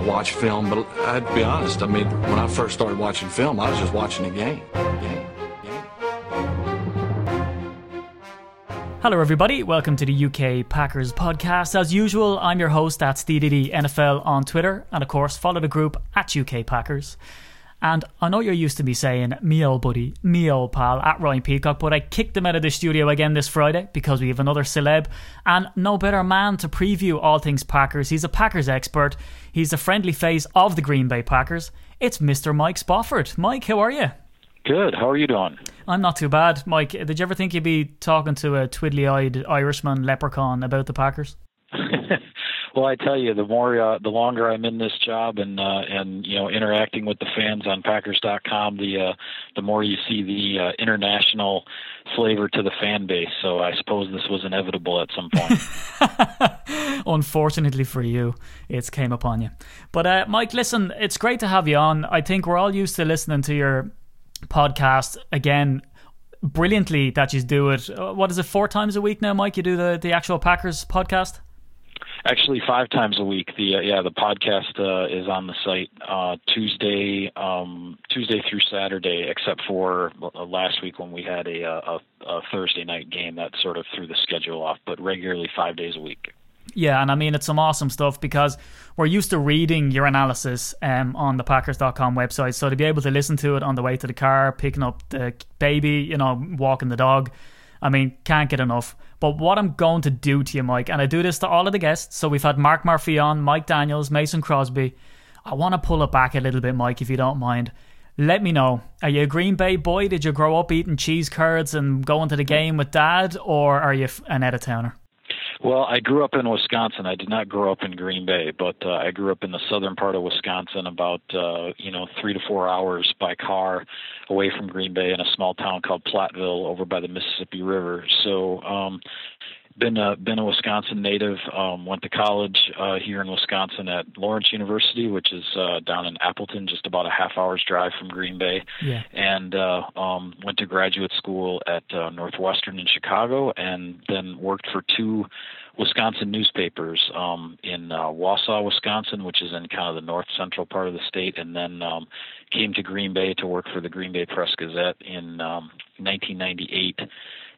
I watch film, but I'd be honest. I mean, when I first started watching film, I was just watching the game. Hello, everybody. Welcome to the UK Packers podcast. As usual, I'm your host at SteeDD NFL on Twitter, and of course, follow the group at UK Packers. And I know you're used to me saying, me old buddy, me old pal, at Ryan Peacock, but I kicked him out of the studio again this Friday because we have another celeb and no better man to preview all things Packers. He's a Packers expert, he's the friendly face of the Green Bay Packers. It's Mr. Mike Spofford. Mike, how are you? Good. How are you doing? I'm not too bad. Mike, did you ever think you'd be talking to a twiddly eyed Irishman leprechaun about the Packers? well, I tell you, the more, uh, the longer I'm in this job, and uh, and you know, interacting with the fans on Packers.com, the uh, the more you see the uh, international flavor to the fan base. So I suppose this was inevitable at some point. Unfortunately for you, it's came upon you. But uh, Mike, listen, it's great to have you on. I think we're all used to listening to your podcast again brilliantly that you do it. Uh, what is it, four times a week now, Mike? You do the, the actual Packers podcast? Actually, five times a week. The uh, yeah, the podcast uh, is on the site uh, Tuesday, um, Tuesday through Saturday, except for uh, last week when we had a, uh, a, a Thursday night game that sort of threw the schedule off. But regularly, five days a week. Yeah, and I mean it's some awesome stuff because we're used to reading your analysis um, on the Packers.com website. So to be able to listen to it on the way to the car, picking up the baby, you know, walking the dog, I mean, can't get enough. But what I'm going to do to you, Mike, and I do this to all of the guests. So we've had Mark Murphy on, Mike Daniels, Mason Crosby. I want to pull it back a little bit, Mike, if you don't mind. Let me know. Are you a Green Bay boy? Did you grow up eating cheese curds and going to the game with dad, or are you an out of towner? Well, I grew up in Wisconsin. I did not grow up in Green Bay, but uh, I grew up in the southern part of Wisconsin, about uh, you know three to four hours by car away from Green Bay, in a small town called Platteville, over by the Mississippi River. So, um, been a been a Wisconsin native. Um, went to college uh, here in Wisconsin at Lawrence University, which is uh, down in Appleton, just about a half hour's drive from Green Bay. Yeah. And uh, um, went to graduate school at uh, Northwestern in Chicago, and then worked for two Wisconsin newspapers um, in uh, Wausau, Wisconsin, which is in kind of the north central part of the state, and then um, came to Green Bay to work for the Green Bay Press Gazette in um, 1998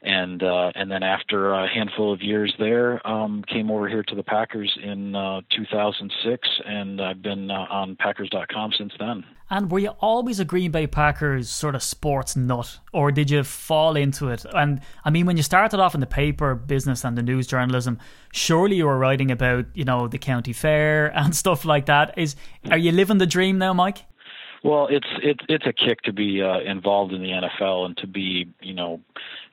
and uh, and then after a handful of years there, um, came over here to the Packers in uh, 2006, and I've been uh, on Packers.com since then. And were you always a Green Bay Packers sort of sports nut, or did you fall into it? And I mean, when you started off in the paper business and the news journalism, surely you were writing about you know the county fair and stuff like that. Is are you living the dream now, Mike? Well, it's it's it's a kick to be uh, involved in the NFL and to be you know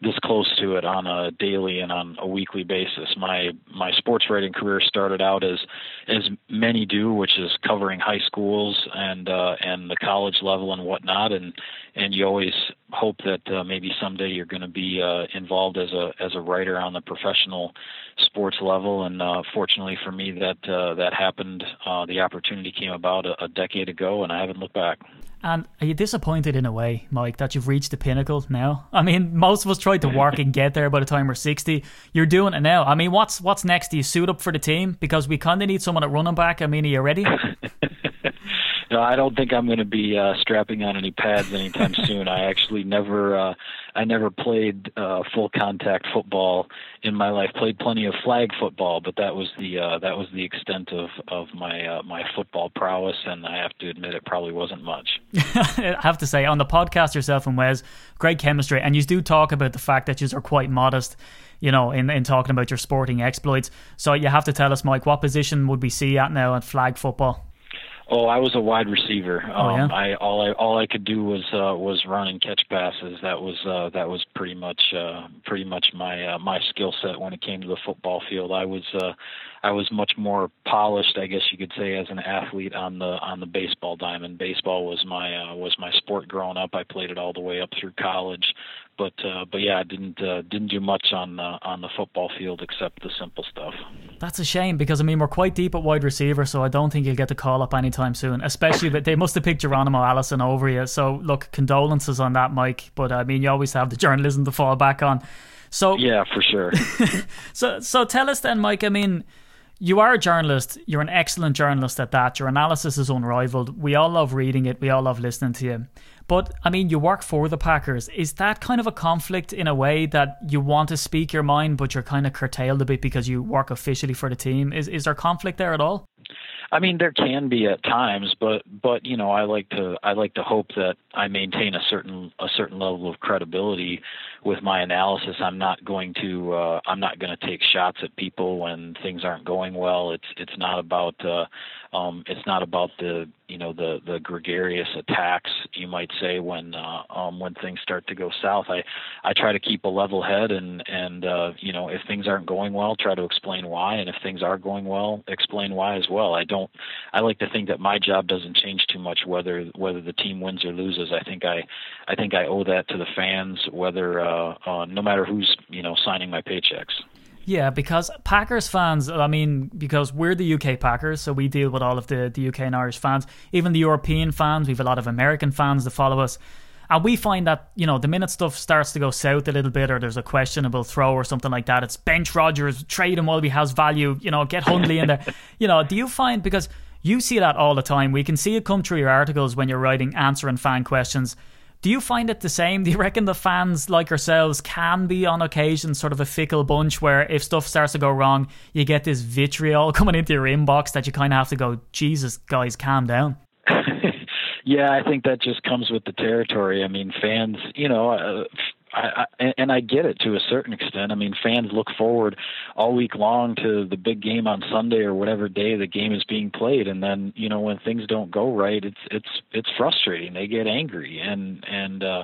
this close to it on a daily and on a weekly basis. My my sports writing career started out as as many do, which is covering high schools and uh, and the college level and whatnot, and and you always hope that uh, maybe someday you're going to be uh, involved as a as a writer on the professional sports level. And uh, fortunately for me, that uh, that happened. Uh, the opportunity came about a, a decade ago, and I haven't looked back. And are you disappointed in a way, Mike, that you've reached the pinnacle now? I mean, most of us tried to work and get there by the time we're sixty. You're doing it now. I mean, what's what's next? Do you suit up for the team because we kind of need someone at running back? I mean, are you ready? no, I don't think I'm going to be uh, strapping on any pads anytime soon. I actually never, uh, I never played uh, full contact football in my life. Played plenty of flag football, but that was the uh, that was the extent of of my uh, my football prowess, and I have to admit it probably wasn't much. I have to say, on the podcast yourself and Wes, great chemistry, and you do talk about the fact that you are quite modest you know, in, in talking about your sporting exploits. So you have to tell us, Mike, what position would we see at now at flag football? Oh, I was a wide receiver. Oh, yeah? Um, I all I all I could do was uh, was run and catch passes. That was uh, that was pretty much uh, pretty much my uh, my skill set when it came to the football field. I was uh, I was much more polished, I guess you could say, as an athlete on the on the baseball diamond. Baseball was my uh, was my sport growing up. I played it all the way up through college but uh, but yeah, I didn't uh, didn't do much on uh, on the football field except the simple stuff. That's a shame because I mean we're quite deep at wide receiver, so I don't think you'll get the call up anytime soon. Especially that they must have picked Geronimo Allison over you. So look, condolences on that, Mike. But I mean, you always have the journalism to fall back on. So yeah, for sure. so so tell us then, Mike. I mean you are a journalist. You're an excellent journalist at that. Your analysis is unrivaled. We all love reading it. We all love listening to you. But I mean, you work for the Packers. Is that kind of a conflict in a way that you want to speak your mind, but you're kind of curtailed a bit because you work officially for the team? Is is there conflict there at all? I mean, there can be at times, but but you know, I like to I like to hope that I maintain a certain a certain level of credibility with my analysis. I'm not going to uh, I'm not going to take shots at people when things aren't going well. It's it's not about uh, um, it's not about the you know the the gregarious attacks you might say when uh, um, when things start to go south. I I try to keep a level head and and uh, you know if things aren't going well, try to explain why, and if things are going well, explain why as well. I don't. I like to think that my job doesn't change too much whether whether the team wins or loses. I think I I think I owe that to the fans, whether uh, uh, no matter who's you know signing my paychecks. Yeah, because Packers fans, I mean, because we're the UK Packers, so we deal with all of the, the UK and Irish fans, even the European fans, we have a lot of American fans that follow us. And we find that, you know, the minute stuff starts to go south a little bit or there's a questionable throw or something like that, it's bench Rogers, trade him while he has value, you know, get Hundley in there. you know, do you find, because you see that all the time, we can see it come through your articles when you're writing answering fan questions do you find it the same? Do you reckon the fans like ourselves can be on occasion sort of a fickle bunch where if stuff starts to go wrong, you get this vitriol coming into your inbox that you kind of have to go, Jesus, guys, calm down? yeah, I think that just comes with the territory. I mean, fans, you know, uh, I, I, and I get it to a certain extent. I mean, fans look forward all week long to the big game on Sunday or whatever day the game is being played, and then you know when things don't go right, it's it's it's frustrating. They get angry, and and uh,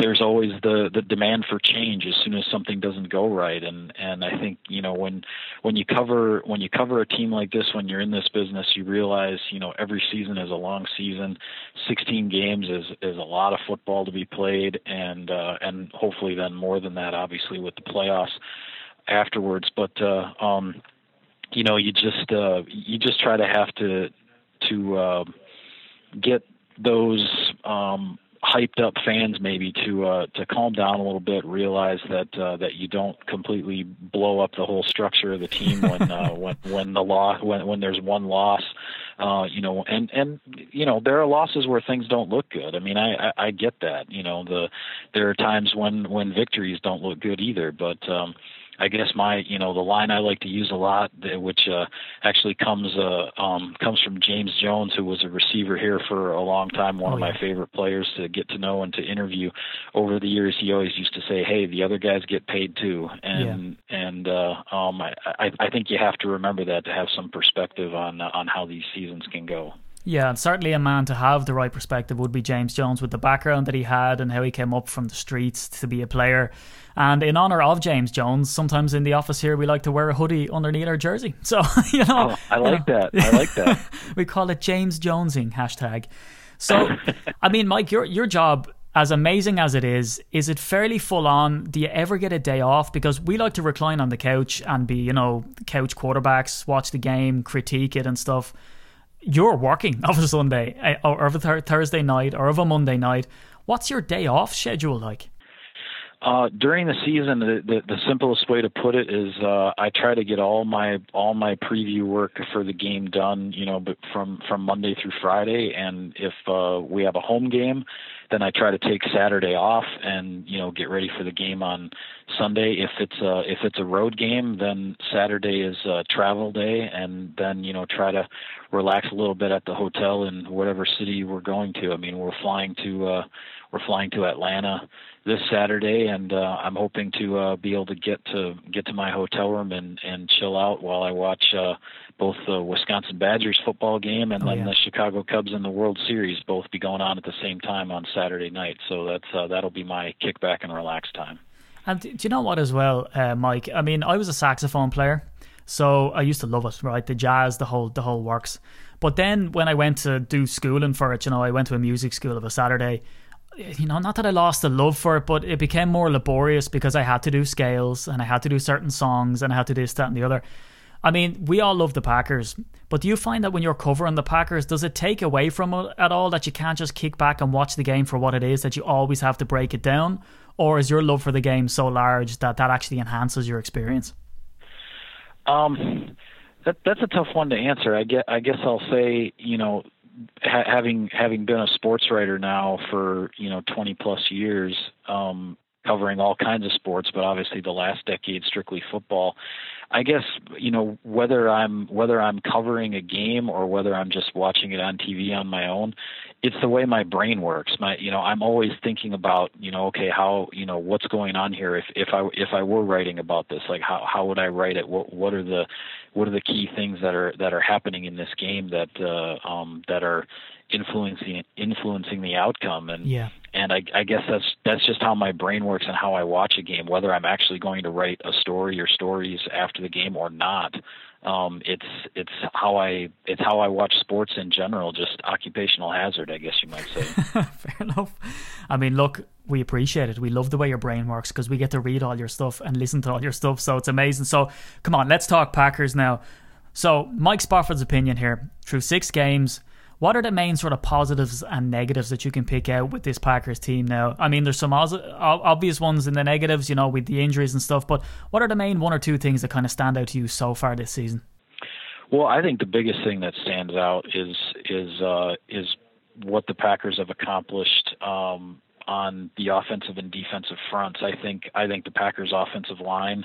there's always the the demand for change as soon as something doesn't go right. And and I think you know when when you cover when you cover a team like this when you're in this business you realize you know every season is a long season. 16 games is is a lot of football to be played. And uh and hopefully then more than that obviously with the playoffs afterwards. But uh um you know you just uh you just try to have to to uh get those um hyped up fans maybe to uh, to calm down a little bit, realize that uh, that you don't completely blow up the whole structure of the team when uh, when when the loss when when there's one loss, uh, you know, and and you know there are losses where things don't look good. I mean, I, I I get that. You know, the there are times when when victories don't look good either, but um, I guess my you know the line I like to use a lot, which uh, actually comes uh, um, comes from James Jones, who was a receiver here for a long time, one oh, of my favorite players to get to know and to interview over the years. He always used to say, "Hey, the other guys get paid too," and yeah. and uh, um, I, I I think you have to remember that to have some perspective on uh, on how these seasons can go. Yeah, and certainly a man to have the right perspective would be James Jones with the background that he had and how he came up from the streets to be a player. And in honor of James Jones, sometimes in the office here we like to wear a hoodie underneath our jersey. So you know, oh, I like you know, that. I like that. we call it James Jonesing hashtag. So, I mean, Mike, your your job as amazing as it is, is it fairly full on? Do you ever get a day off? Because we like to recline on the couch and be, you know, couch quarterbacks, watch the game, critique it and stuff you're working of a Sunday eh, or of a th- Thursday night or of a Monday night. What's your day off schedule like? Uh, during the season, the, the, the simplest way to put it is uh, I try to get all my all my preview work for the game done. You know, but from from Monday through Friday, and if uh, we have a home game, then I try to take Saturday off and you know get ready for the game on Sunday. If it's a if it's a road game, then Saturday is a travel day, and then you know try to relax a little bit at the hotel in whatever city we're going to. I mean, we're flying to uh, we're flying to Atlanta this Saturday, and uh, I'm hoping to uh, be able to get to get to my hotel room and and chill out while I watch uh, both the Wisconsin Badgers football game and oh, then yeah. the Chicago Cubs in the World Series both be going on at the same time on Saturday night. So that's uh, that'll be my kickback and relax time. And do you know what as well, uh, Mike? I mean, I was a saxophone player, so I used to love it. Right, the jazz, the whole the whole works. But then when I went to do schooling for it, you know, I went to a music school of a Saturday you know, not that I lost the love for it, but it became more laborious because I had to do scales and I had to do certain songs and I had to do this, that, and the other. I mean, we all love the Packers, but do you find that when you're covering the Packers, does it take away from it at all that you can't just kick back and watch the game for what it is, that you always have to break it down? Or is your love for the game so large that that actually enhances your experience? Um, That, that's a tough one to answer. I get. I guess I'll say, you know, ha- having having been a sports writer now for you know 20 plus years, um, covering all kinds of sports, but obviously the last decade strictly football. I guess you know whether I'm whether I'm covering a game or whether I'm just watching it on TV on my own, it's the way my brain works. My you know I'm always thinking about you know okay how you know what's going on here if if I if I were writing about this like how how would I write it what what are the what are the key things that are that are happening in this game that uh, um, that are influencing influencing the outcome and yeah and I, I guess that's that's just how my brain works and how I watch a game. Whether I'm actually going to write a story or stories after the game or not, um, it's it's how I it's how I watch sports in general. Just occupational hazard, I guess you might say. Fair enough. I mean, look, we appreciate it. We love the way your brain works because we get to read all your stuff and listen to all your stuff. So it's amazing. So come on, let's talk Packers now. So Mike Spofford's opinion here through six games what are the main sort of positives and negatives that you can pick out with this Packers team now? I mean, there's some obvious ones in the negatives, you know, with the injuries and stuff, but what are the main one or two things that kind of stand out to you so far this season? Well, I think the biggest thing that stands out is is uh, is what the Packers have accomplished um, on the offensive and defensive fronts. I think I think the Packers offensive line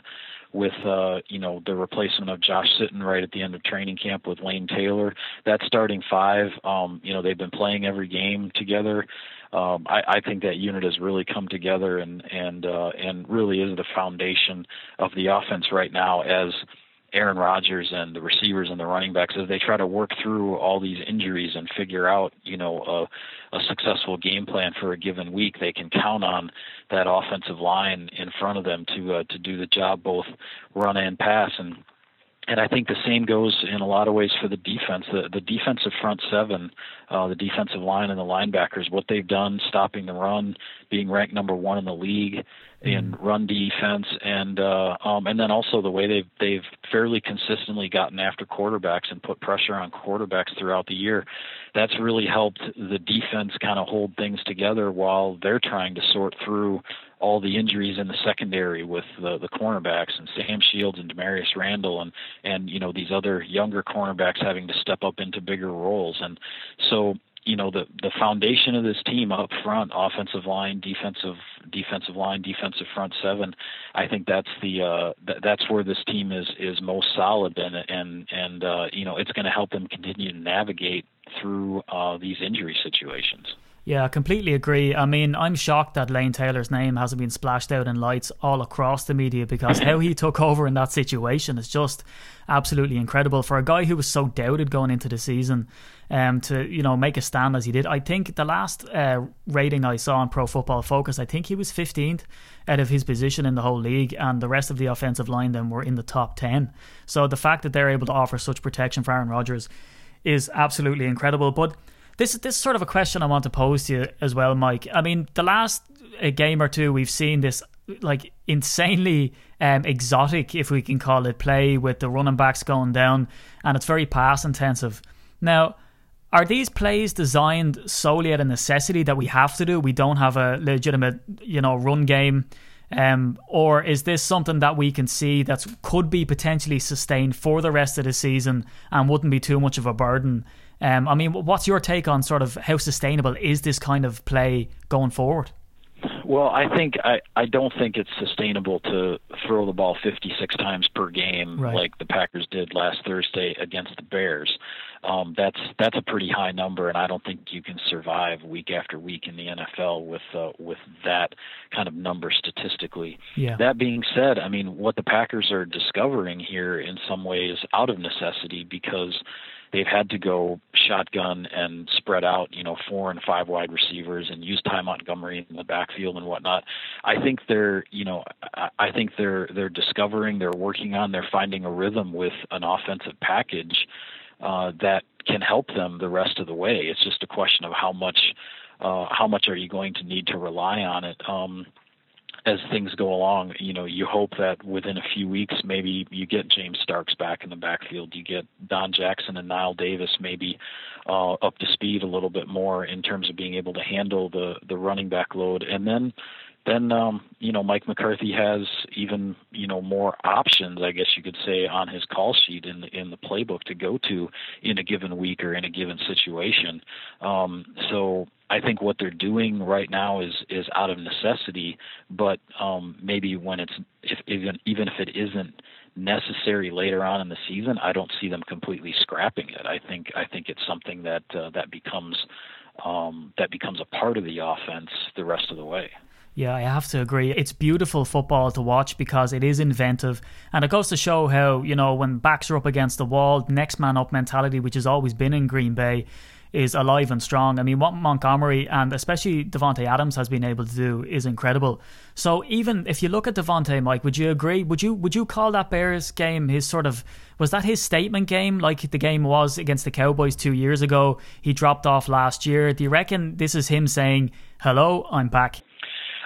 with uh, you know the replacement of Josh Sitton right at the end of training camp with Lane Taylor. That starting five, um, you know, they've been playing every game together. Um, I, I think that unit has really come together and and uh, and really is the foundation of the offense right now as Aaron Rodgers and the receivers and the running backs as they try to work through all these injuries and figure out, you know, a, a successful game plan for a given week. They can count on that offensive line in front of them to uh, to do the job, both run and pass. And and I think the same goes in a lot of ways for the defense. The, the defensive front seven, uh, the defensive line, and the linebackers, what they've done stopping the run, being ranked number one in the league in mm-hmm. run defense, and uh, um, and then also the way they've they've fairly consistently gotten after quarterbacks and put pressure on quarterbacks throughout the year. That's really helped the defense kind of hold things together while they're trying to sort through all the injuries in the secondary with the the cornerbacks and Sam Shields and Damarious Randall and and you know these other younger cornerbacks having to step up into bigger roles and so you know the the foundation of this team up front offensive line defensive defensive line defensive front seven I think that's the uh th- that's where this team is is most solid and and and uh you know it's going to help them continue to navigate through uh these injury situations yeah, I completely agree. I mean, I'm shocked that Lane Taylor's name hasn't been splashed out in lights all across the media because how he took over in that situation is just absolutely incredible for a guy who was so doubted going into the season. Um, to you know make a stand as he did. I think the last uh, rating I saw on Pro Football Focus, I think he was 15th out of his position in the whole league, and the rest of the offensive line then were in the top 10. So the fact that they're able to offer such protection for Aaron Rodgers is absolutely incredible. But this is this is sort of a question I want to pose to you as well, Mike. I mean, the last uh, game or two we've seen this like insanely um, exotic, if we can call it, play with the running backs going down, and it's very pass intensive. Now, are these plays designed solely at a necessity that we have to do? We don't have a legitimate, you know, run game. Um, or is this something that we can see that could be potentially sustained for the rest of the season and wouldn't be too much of a burden um, I mean, what's your take on sort of how sustainable is this kind of play going forward? Well, I think I, I don't think it's sustainable to throw the ball 56 times per game right. like the Packers did last Thursday against the Bears. Um, that's that's a pretty high number, and I don't think you can survive week after week in the NFL with uh, with that kind of number statistically. Yeah. That being said, I mean, what the Packers are discovering here in some ways out of necessity because they've had to go shotgun and spread out, you know, four and five wide receivers and use Ty Montgomery in the backfield and whatnot. I think they're, you know, I think they're they're discovering, they're working on, they're finding a rhythm with an offensive package uh, that can help them the rest of the way. It's just a question of how much uh, how much are you going to need to rely on it. Um, as things go along, you know, you hope that within a few weeks, maybe you get James Starks back in the backfield. You get Don Jackson and Knile Davis maybe uh, up to speed a little bit more in terms of being able to handle the the running back load, and then then um, you know Mike McCarthy has even you know more options, I guess you could say, on his call sheet in the, in the playbook to go to in a given week or in a given situation. Um, so I think what they're doing right now is is out of necessity, but um, maybe when it's if, even even if it isn't necessary later on in the season, I don't see them completely scrapping it. I think I think it's something that uh, that becomes um, that becomes a part of the offense the rest of the way. Yeah, I have to agree. It's beautiful football to watch because it is inventive and it goes to show how, you know, when backs are up against the wall, next man up mentality, which has always been in Green Bay, is alive and strong. I mean, what Montgomery and especially Davante Adams has been able to do is incredible. So even if you look at Davante, Mike, would you agree? Would you would you call that Bears game his sort of was that his statement game like the game was against the Cowboys two years ago? He dropped off last year. Do you reckon this is him saying, "Hello, I'm back"?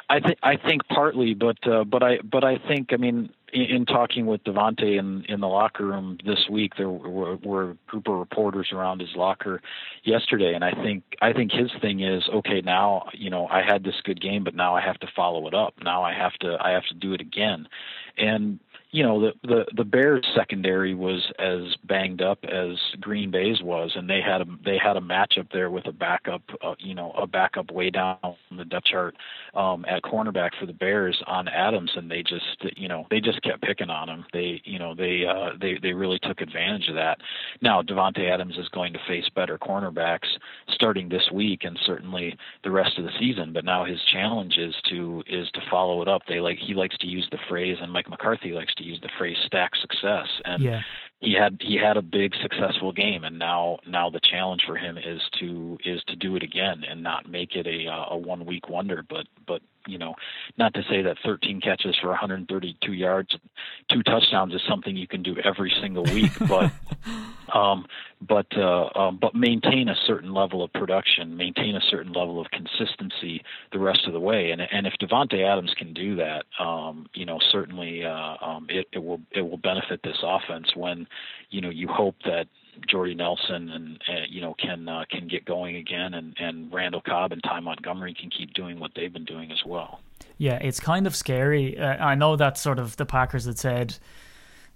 I think I think partly, but uh, but I but I think I mean in, in talking with Davante in in the locker room this week, there were, were a group of reporters around his locker yesterday, and I think I think his thing is okay. Now you know I had this good game, but now I have to follow it up. Now I have to I have to do it again, and you know the the the Bears secondary was as banged up as Green Bay's was, and they had a they had a matchup there with a backup, uh, you know, a backup way down on the depth chart um, at cornerback for the Bears on Adams, and they just you know they just kept picking on him. They you know they uh, they they really took advantage of that. Now Davante Adams is going to face better cornerbacks starting this week and certainly the rest of the season, but now his challenge is to is to follow it up. They like he likes to use the phrase, and Mike McCarthy likes to use the phrase stack success and yeah. he had he had a big successful game and now now the challenge for him is to is to do it again and not make it a a one week wonder but but you know not to say that 13 catches for 132 yards two touchdowns is something you can do every single week but um but uh um, but maintain a certain level of production maintain a certain level of consistency the rest of the way. And and if Davante Adams can do that um you know certainly uh um it it will it will benefit this offense when you know you hope that Jordy Nelson and uh, you know can uh, can get going again, and and Randall Cobb and Ty Montgomery can keep doing what they've been doing as well. Yeah, it's kind of scary. Uh, I know that sort of the Packers had said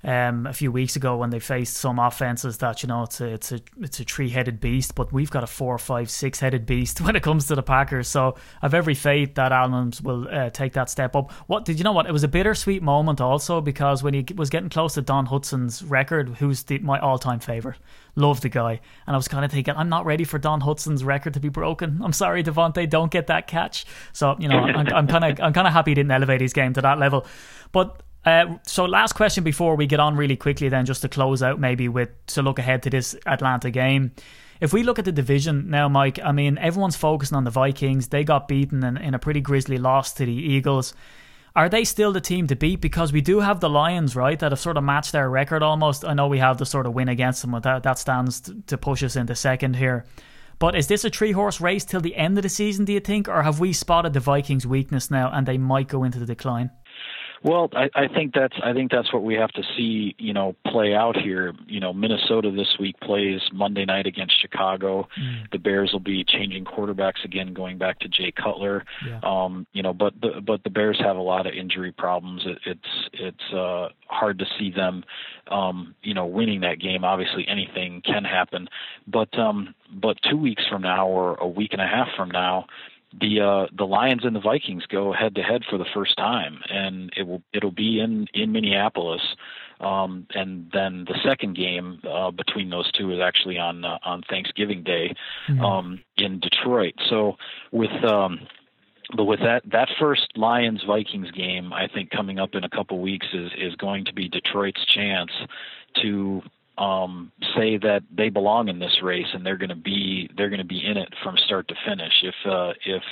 um, a few weeks ago when they faced some offenses that you know it's a it's a it's a three headed beast, but we've got a four, five, six headed beast when it comes to the Packers. So I've every faith that Adams will uh, take that step up. What did you know? What it was a bittersweet moment also because when he was getting close to Don Hutson's record, who's the, my all time favorite. Love the guy, and I was kind of thinking, I'm not ready for Don Hutson's record to be broken. I'm sorry, Davante, don't get that catch. So you know, I'm kind of I'm kind of happy he didn't elevate his game to that level, but uh, so last question before we get on really quickly, then just to close out, maybe with to look ahead to this Atlanta game. If we look at the division now, Mike, I mean everyone's focusing on the Vikings. They got beaten in, in a pretty grisly loss to the Eagles. Are they still the team to beat? Because we do have the Lions, right, that have sort of matched their record almost. I know we have the sort of win against them, but that, that stands to push us into second here. But is this a three horse race till the end of the season, do you think? Or have we spotted the Vikings' weakness now and they might go into the decline? Well, I, I think that's I think that's what we have to see, you know, play out here. You know, Minnesota this week plays Monday night against Chicago. Mm. The Bears will be changing quarterbacks again, going back to Jay Cutler. Yeah. Um, you know, but the but the Bears have a lot of injury problems. It, it's it's uh, hard to see them, um, you know, winning that game. Obviously, anything can happen, but um, but two weeks from now or a week and a half from now the uh, the Lions and the Vikings go head to head for the first time, and it will it'll be in in Minneapolis. Um, and then the second game uh, between those two is actually on uh, on Thanksgiving Day mm-hmm. um, in Detroit. So with um, but with that that first Lions Vikings game, I think coming up in a couple weeks is is going to be Detroit's chance to um, say that they belong in this race and they're going to be they're going to be in it from start to finish. If uh, if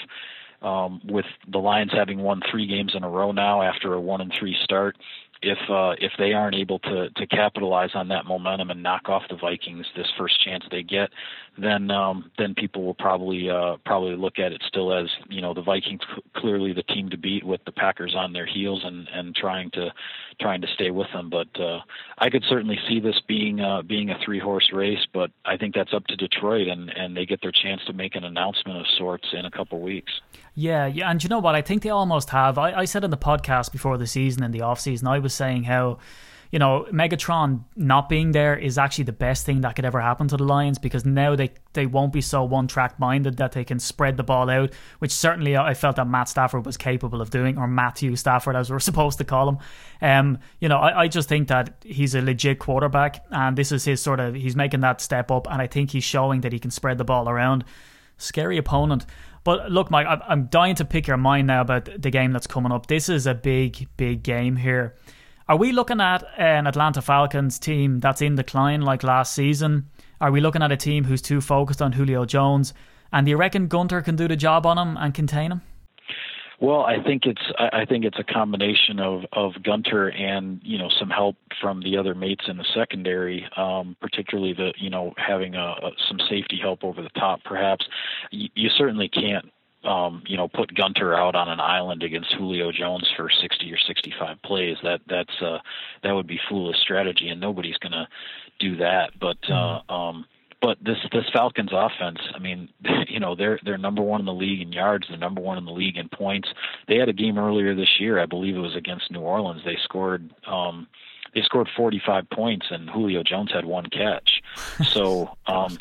um, with the Lions having won three games in a row now after a one and three start, if uh, if they aren't able to to capitalize on that momentum and knock off the Vikings this first chance they get, then um, then people will probably uh, probably look at it still as you know the Vikings clearly the team to beat with the Packers on their heels and and trying to trying to stay with them. But uh, I could certainly see this being uh, being a three horse race, but I think that's up to Detroit and and they get their chance to make an announcement of sorts in a couple weeks. Yeah, yeah, and you know what? I think they almost have. I, I said in the podcast before the season, in the off season, I was saying how you know, Megatron not being there is actually the best thing that could ever happen to the Lions because now they, they won't be so one track minded that they can spread the ball out, which certainly I felt that Matt Stafford was capable of doing, or Matthew Stafford, as we're supposed to call him. Um, you know, I, I just think that he's a legit quarterback, and this is his sort of, he's making that step up, and I think he's showing that he can spread the ball around. Scary opponent. But look, Mike, I'm dying to pick your mind now about the game that's coming up. This is a big, big game here. Are we looking at an Atlanta Falcons team that's in decline like last season? Are we looking at a team who's too focused on Julio Jones? And do you reckon Gunter can do the job on him and contain him? Well, I think it's I think it's a combination of of Gunter and you know some help from the other mates in the secondary, um, particularly the you know having a, a, some safety help over the top. Perhaps you, you certainly can't um, you know, put Gunter out on an island against Julio Jones for 60 or 65 plays. That that's uh, that would be foolish strategy, and nobody's going to do that. But uh, mm-hmm. um, but this this Falcons offense, I mean, you know, they're they're number one in the league in yards, they're number one in the league in points. They had a game earlier this year, I believe it was against New Orleans. They scored. Um, they scored 45 points and Julio Jones had one catch. So um,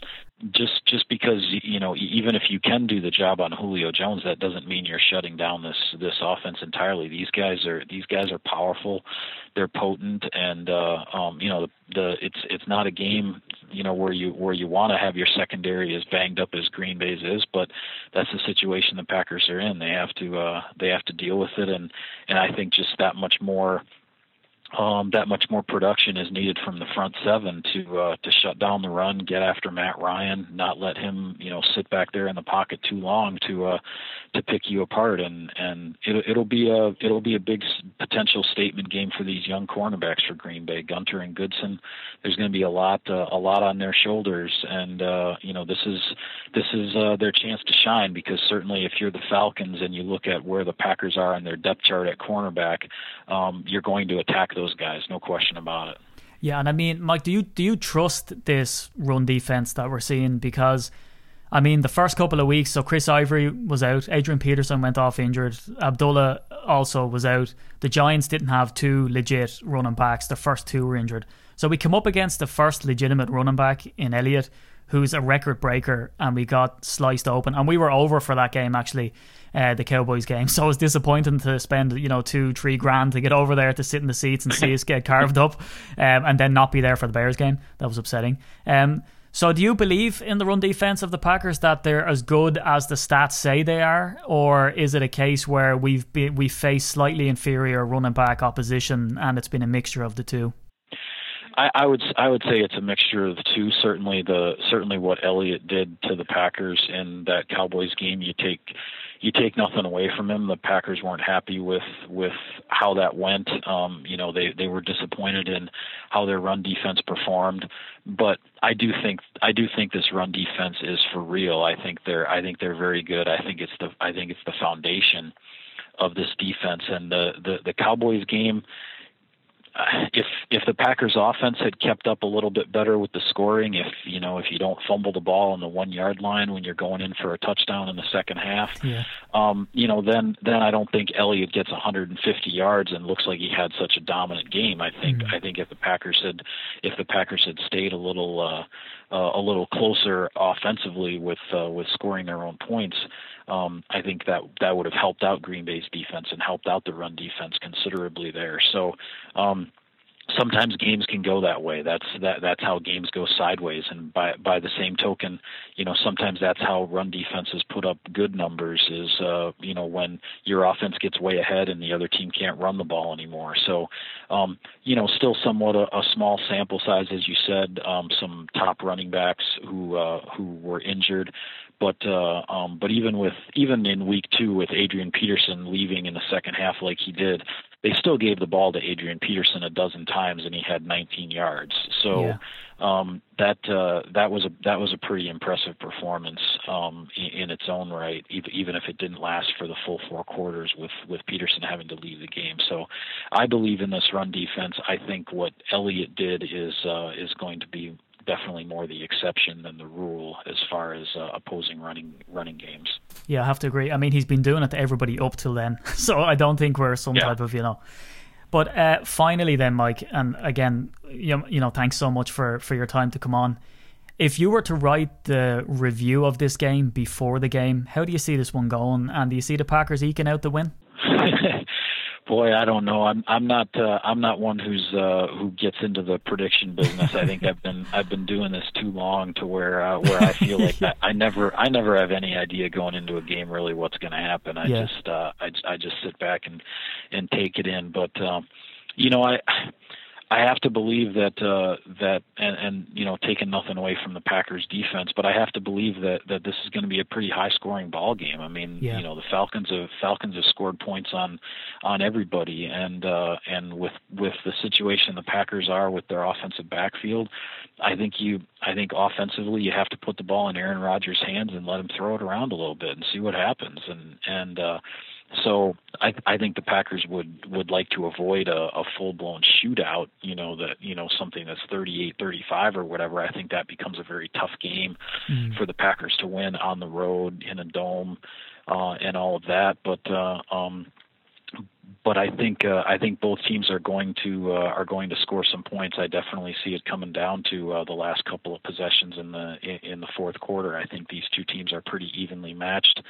just just because you know even if you can do the job on Julio Jones, that doesn't mean you're shutting down this this offense entirely. These guys are these guys are powerful, they're potent, and uh, um, you know the, the it's it's not a game you know where you where you want to have your secondary as banged up as Green Bay's is, but that's the situation the Packers are in. They have to uh, they have to deal with it, and and I think just that much more um, that much more production is needed from the front seven to uh, to shut down the run, get after Matt Ryan, not let him you know sit back there in the pocket too long to uh, to pick you apart, and and it, it'll be a it'll be a big potential statement game for these young cornerbacks for Green Bay, Gunter and Goodson. There's going to be a lot uh, a lot on their shoulders, and uh, you know this is this is uh, their chance to shine because certainly if you're the Falcons and you look at where the Packers are in their depth chart at cornerback, um, you're going to attack those guys, no question about it. Yeah, and I mean, Mike, do you do you trust this run defense that we're seeing? Because I mean, the first couple of weeks, so Chris Ivory was out, Adrian Peterson went off injured, Abdullah also was out. The Giants didn't have two legit running backs. The first two were injured. So we come up against the first legitimate running back in Elliott, who's a record breaker, and we got sliced open. And we were over for that game actually uh, the Cowboys game. So it was disappointing to spend you know two three grand to get over there to sit in the seats and see us get carved up, um, and then not be there for the Bears game. That was upsetting. Um, so do you believe in the run defense of the Packers that they're as good as the stats say they are, or is it a case where we've been, we face slightly inferior running back opposition and it's been a mixture of the two? I, I would I would say it's a mixture of two. Certainly the certainly what Elliott did to the Packers in that Cowboys game. You take you take nothing away from him. The Packers weren't happy with with how that went. Um, you know, they they were disappointed in how their run defense performed. But I do think I do think this run defense is for real. I think they're I think they're very good. I think it's the I think it's the foundation of this defense and the the, the Cowboys game if if the Packers offense had kept up a little bit better with the scoring, if you know if you don't fumble the ball on the one yard line when you're going in for a touchdown in the second half, yeah. um, you know then then I don't think Elliott gets 150 yards and looks like he had such a dominant game. I think mm-hmm. I think if the Packers had if the Packers had stayed a little uh, uh, a little closer offensively with uh, with scoring their own points, um, I think that that would have helped out Green Bay's defense and helped out the run defense considerably there. So. Um, sometimes games can go that way. That's that that's how games go sideways. And by by the same token, you know, sometimes that's how run defenses put up good numbers is uh, you know, when your offense gets way ahead and the other team can't run the ball anymore. So um, you know, still somewhat a, a small sample size as you said, um, some top running backs who uh, who were injured. But uh, um, but even with even in week two with Adrian Peterson leaving in the second half like he did, they still gave the ball to Adrian Peterson a dozen times and he had 19 yards. So yeah. um, that uh, that was a that was a pretty impressive performance um, in, in, its own right, even if it didn't last for the full four quarters with with Peterson having to leave the game. So I believe in this run defense. I think what Elliott did is uh, is going to be definitely more the exception than the rule as far as uh, opposing running running games. Yeah, I have to agree. I mean, he's been doing it to everybody up till then, so I don't think we're some Yeah. type of you know. But uh, finally, then, Mike, and again, you, you know, thanks so much for for your time to come on. If you were to write the review of this game before the game, how do you see this one going? And do you see the Packers eking out the win? Boy, I don't know. I'm I'm not uh, I'm not one who's uh, who gets into the prediction business. I think I've been I've been doing this too long to where uh, where I feel like I, I never I never have any idea going into a game really what's going to happen. I Yeah. just uh, I I just sit back and and take it in. But um, you know I. I have to believe that uh, that and, and you know taking nothing away from the Packers defense, but I have to believe that that this is going to be a pretty high scoring ball game. I mean, Yeah. you know the Falcons have Falcons have scored points on on everybody, and uh, and with with the situation the Packers are with their offensive backfield, I think you I think offensively you have to put the ball in Aaron Rodgers' hands and let him throw it around a little bit and see what happens, and and uh, so I I think the Packers would would like to avoid a, a full blown shootout. You know that you know something that's 38-35 or whatever. I think that becomes a very tough game for the Packers to win on the road in a dome uh, and all of that. But uh, um, but I think uh, I think both teams are going to uh, are going to score some points. I definitely see it coming down to uh, the last couple of possessions in the in, in the fourth quarter. I think these two teams are pretty evenly matched.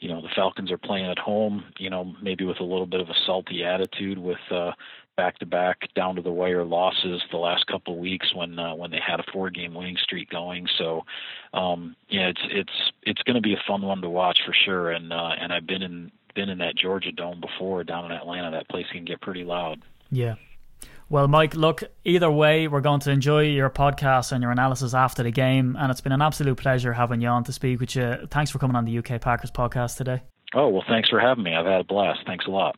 You know, the Falcons are playing at home. You know, maybe with a little bit of a salty attitude with. Uh, back-to-back down to the wire losses the last couple of weeks when uh, when they had a four-game winning streak going. So, um, yeah, it's it's it's going to be a fun one to watch for sure. And uh, and I've been in been in that Georgia Dome before down in Atlanta. That place can get pretty loud. Yeah. Well, Mike, look, either way, we're going to enjoy your podcast and your analysis after the game. And it's been an absolute pleasure having you on to speak with you. Thanks for coming on the UK Packers podcast today. Oh well, thanks for having me. I've had a blast. Thanks a lot.